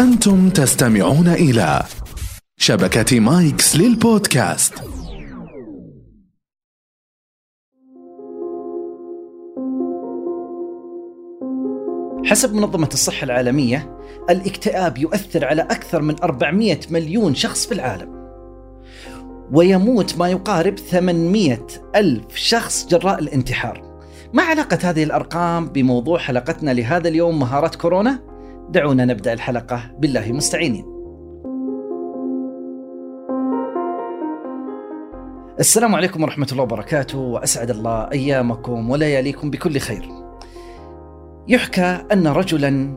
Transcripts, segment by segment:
أنتم تستمعون إلى شبكة مايكس للبودكاست. حسب منظمة الصحة العالمية الاكتئاب يؤثر على أكثر من 400 مليون شخص في العالم. ويموت ما يقارب 800 ألف شخص جراء الانتحار. ما علاقة هذه الأرقام بموضوع حلقتنا لهذا اليوم مهارات كورونا؟ دعونا نبدأ الحلقة بالله مستعينين. السلام عليكم ورحمة الله وبركاته وأسعد الله أيامكم ولياليكم بكل خير. يحكى أن رجلا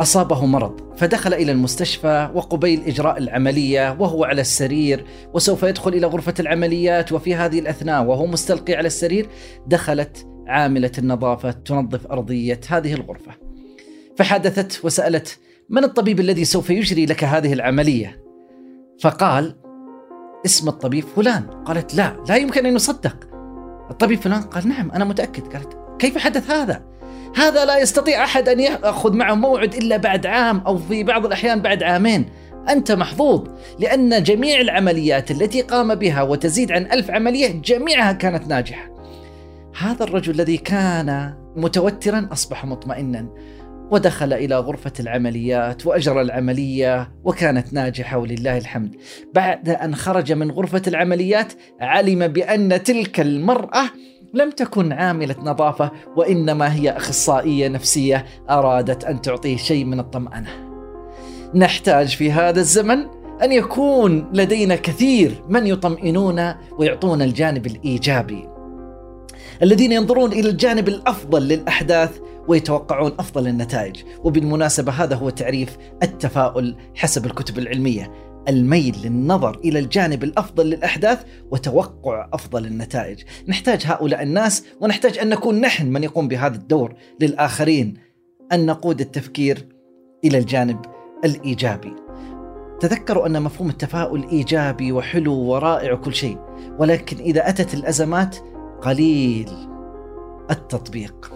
أصابه مرض فدخل إلى المستشفى وقبيل إجراء العملية وهو على السرير وسوف يدخل إلى غرفة العمليات وفي هذه الأثناء وهو مستلقي على السرير دخلت عاملة النظافة تنظف أرضية هذه الغرفة. فحدثت وسألت من الطبيب الذي سوف يجري لك هذه العملية؟ فقال اسم الطبيب فلان. قالت لا لا يمكن أن يصدق. الطبيب فلان قال نعم أنا متأكد. قالت كيف حدث هذا؟ هذا لا يستطيع أحد أن يأخذ معه موعد إلا بعد عام أو في بعض الأحيان بعد عامين. أنت محظوظ لأن جميع العمليات التي قام بها وتزيد عن ألف عملية جميعها كانت ناجحة. هذا الرجل الذي كان متوترا أصبح مطمئنا. ودخل إلى غرفة العمليات وأجرى العملية وكانت ناجحة ولله الحمد. بعد أن خرج من غرفة العمليات علم بأن تلك المرأة لم تكن عاملة نظافة وإنما هي أخصائية نفسية أرادت أن تعطيه شيء من الطمأنة. نحتاج في هذا الزمن أن يكون لدينا كثير من يطمئنون ويعطون الجانب الإيجابي. الذين ينظرون إلى الجانب الأفضل للأحداث ويتوقعون أفضل النتائج، وبالمناسبة هذا هو تعريف التفاؤل حسب الكتب العلمية. الميل للنظر إلى الجانب الأفضل للأحداث وتوقع أفضل النتائج، نحتاج هؤلاء الناس ونحتاج أن نكون نحن من يقوم بهذا الدور للآخرين أن نقود التفكير إلى الجانب الإيجابي. تذكروا أن مفهوم التفاؤل إيجابي وحلو ورائع وكل شيء، ولكن إذا أتت الأزمات قليل التطبيق.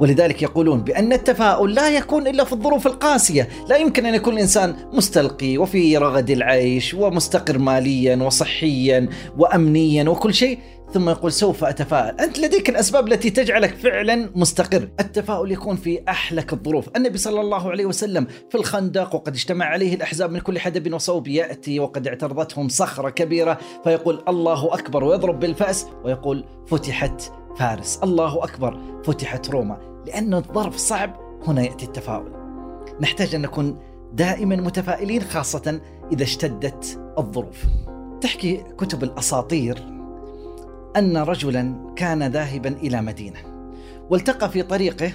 ولذلك يقولون بأن التفاؤل لا يكون إلا في الظروف القاسية. لا يمكن أن يكون الإنسان مستلقي وفي رغد العيش ومستقر ماليا وصحيا وأمنيا وكل شيء ثم يقول سوف أتفائل أنت لديك الأسباب التي تجعلك فعلا مستقر. التفاؤل يكون في أحلك الظروف. النبي صلى الله عليه وسلم في الخندق وقد اجتمع عليه الأحزاب من كل حدب وصوب يأتي وقد اعترضتهم صخرة كبيرة فيقول الله أكبر ويضرب بالفأس ويقول فتحت فارس. الله أكبر فتحت روما. لأن الظرف صعب هنا يأتي التفاؤل. نحتاج أن نكون دائما متفائلين خاصة إذا اشتدت الظروف. تحكي كتب الأساطير أن رجلا كان ذاهبا إلى مدينة والتقى في طريقه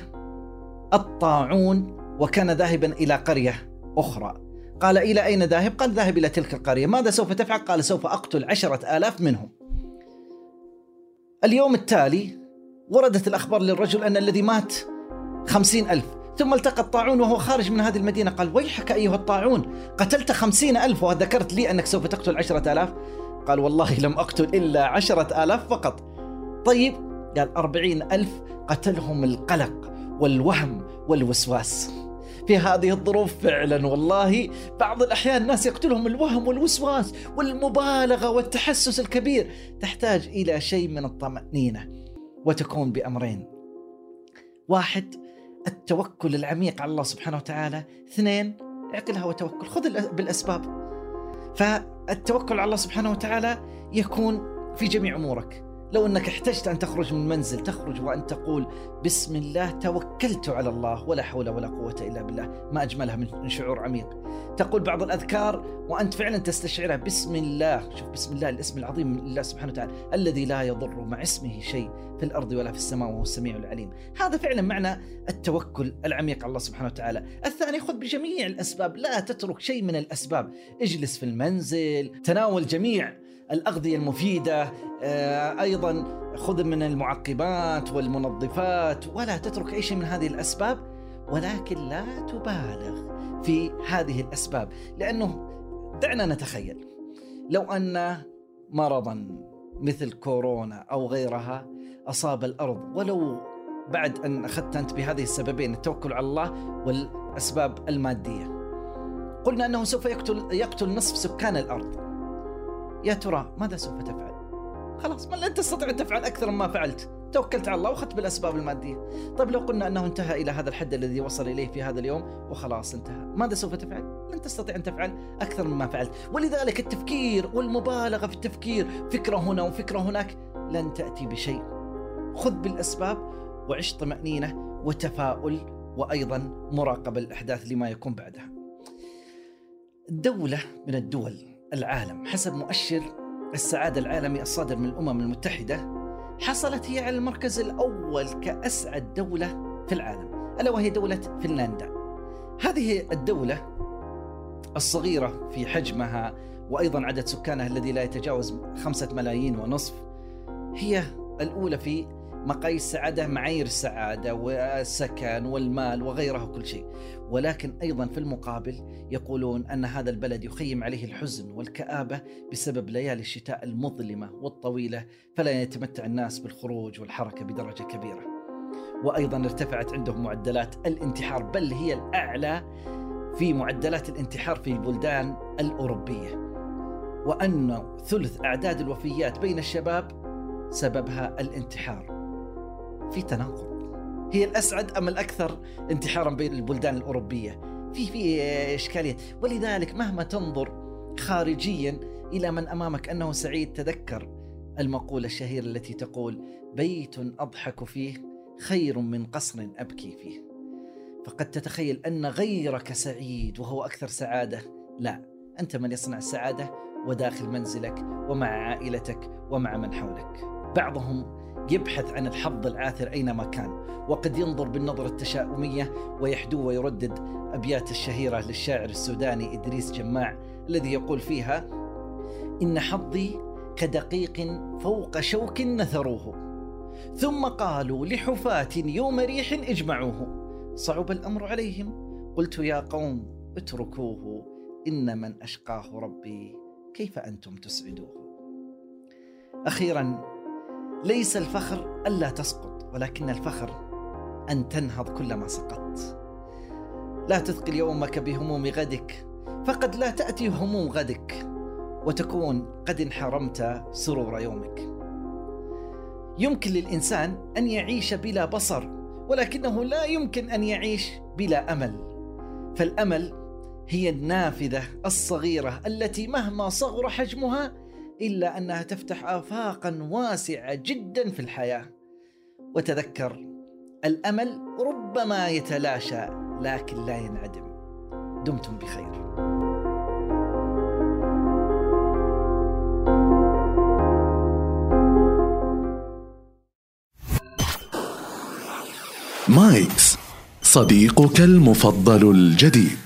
الطاعون وكان ذاهبا إلى قرية أخرى. قال إلى أين ذاهب؟ قال ذاهب إلى تلك القرية. ماذا سوف تفعل؟ قال سوف أقتل عشرة آلاف منهم. اليوم التالي وردت الأخبار للرجل أن الذي مات خمسين ألف ثم التقى الطاعون وهو خارج من هذه المدينة. قال ويحك أيها الطاعون قتلت خمسين ألف وذكرت لي أنك سوف تقتل عشرة آلاف. قال والله لم أقتل إلا عشرة آلاف فقط. طيب قال أربعين ألف قتلهم القلق والوهم والوسواس. في هذه الظروف فعلا. والله بعض الأحيان الناس يقتلهم الوهم والوسواس والمبالغة والتحسس الكبير. تحتاج إلى شيء من الطمأنينة وتكون بأمرين. واحد التوكل العميق على الله سبحانه وتعالى. اثنين اعقلها وتوكل. خذ بالأسباب. فالتوكل على الله سبحانه وتعالى يكون في جميع أمورك. لو انك احتجت ان تخرج من المنزل تخرج وان تقول بسم الله توكلت على الله ولا حول ولا قوة إلا بالله. ما أجملها من شعور عميق. تقول بعض الأذكار وأنت فعلا تستشعرها. بسم الله. شوف بسم الله الاسم العظيم لله سبحانه وتعالى. الذي لا يضر مع اسمه شيء في الأرض ولا في السماء وهو السميع العليم. هذا فعلا معنى التوكل العميق على الله سبحانه وتعالى. الثاني خذ بجميع الأسباب. لا تترك شيء من الأسباب. اجلس في المنزل تناول جميع الأغذية المفيدة آه، أيضا خذ من المعقبات والمنظفات ولا تترك أي شيء من هذه الأسباب ولكن لا تبالغ في هذه الأسباب لأنه دعنا نتخيل. لو أن مرضا مثل كورونا أو غيرها أصاب الأرض ولو بعد أن أخذت أنت بهذه السببين التوكل على الله الاسباب المادية قلنا أنه سوف يقتل يقتل نصف سكان الأرض. يا ترى ماذا سوف تفعل؟ خلاص ما لن تستطيع أن تفعل أكثر مما فعلت. توكلت على الله وأخذت بالأسباب المادية. طيب لو قلنا أنه انتهى إلى هذا الحد الذي وصل إليه في هذا اليوم وخلاص انتهى. ماذا سوف تفعل؟ لن تستطيع أن تفعل أكثر مما فعلت. ولذلك التفكير والمبالغة في التفكير فكرة هنا وفكرة هناك لن تأتي بشيء. خذ بالأسباب وعش طمأنينة وتفاؤل وأيضا مراقبه الأحداث لما يكون بعدها. دولة من الدول العالم حسب مؤشر السعادة العالمي الصادر من الأمم المتحدة حصلت هي على المركز الأول كأسعد دولة في العالم ألا وهي دولة فنلندا. هذه الدولة الصغيرة في حجمها وأيضا عدد سكانها الذي لا يتجاوز خمسة ملايين ونصف هي الأولى في مقاييس السعادة معايير السعادة والسكن والمال وغيرها كل شيء. ولكن أيضا في المقابل يقولون أن هذا البلد يخيم عليه الحزن والكآبة بسبب ليالي الشتاء المظلمة والطويلة فلا يتمتع الناس بالخروج والحركة بدرجة كبيرة. وأيضا ارتفعت عندهم معدلات الانتحار بل هي الأعلى في معدلات الانتحار في البلدان الأوروبية. وأن ثلث أعداد الوفيات بين الشباب سببها الانتحار. في تناقض. هي الأسعد أم الأكثر انتحارا بين البلدان الأوروبية؟ في في إشكالية. ولذلك مهما تنظر خارجيا إلى من أمامك أنه سعيد تذكر المقولة الشهيرة التي تقول بيت أضحك فيه خير من قصر أبكي فيه. فقد تتخيل أن غيرك سعيد وهو أكثر سعادة. لا أنت من يصنع السعادة وداخل منزلك ومع عائلتك ومع من حولك. بعضهم يبحث عن الحظ العاثر أينما كان وقد ينظر بالنظرة التشاؤمية ويحدو ويردد أبيات الشهيرة للشاعر السوداني إدريس جماع الذي يقول فيها إن حظي كدقيق فوق شوك نثروه ثم قالوا لحفاة يوم ريح اجمعوه صعب الأمر عليهم قلت يا قوم اتركوه إن من أشقاه ربي كيف أنتم تسعدوه. أخيرا ليس الفخر ألا تسقط ولكن الفخر أن تنهض كلما سقطت. لا تثقل يومك بهموم غدك فقد لا تأتي هموم غدك وتكون قد انحرمت سرور يومك. يمكن للإنسان أن يعيش بلا بصر ولكنه لا يمكن أن يعيش بلا أمل. فالأمل هي النافذة الصغيرة التي مهما صغر حجمها إلا أنها تفتح افاقا واسعة جدا في الحياة. وتذكر الأمل ربما يتلاشى لكن لا ينعدم. دمتم بخير. مايكس صديقك المفضل الجديد.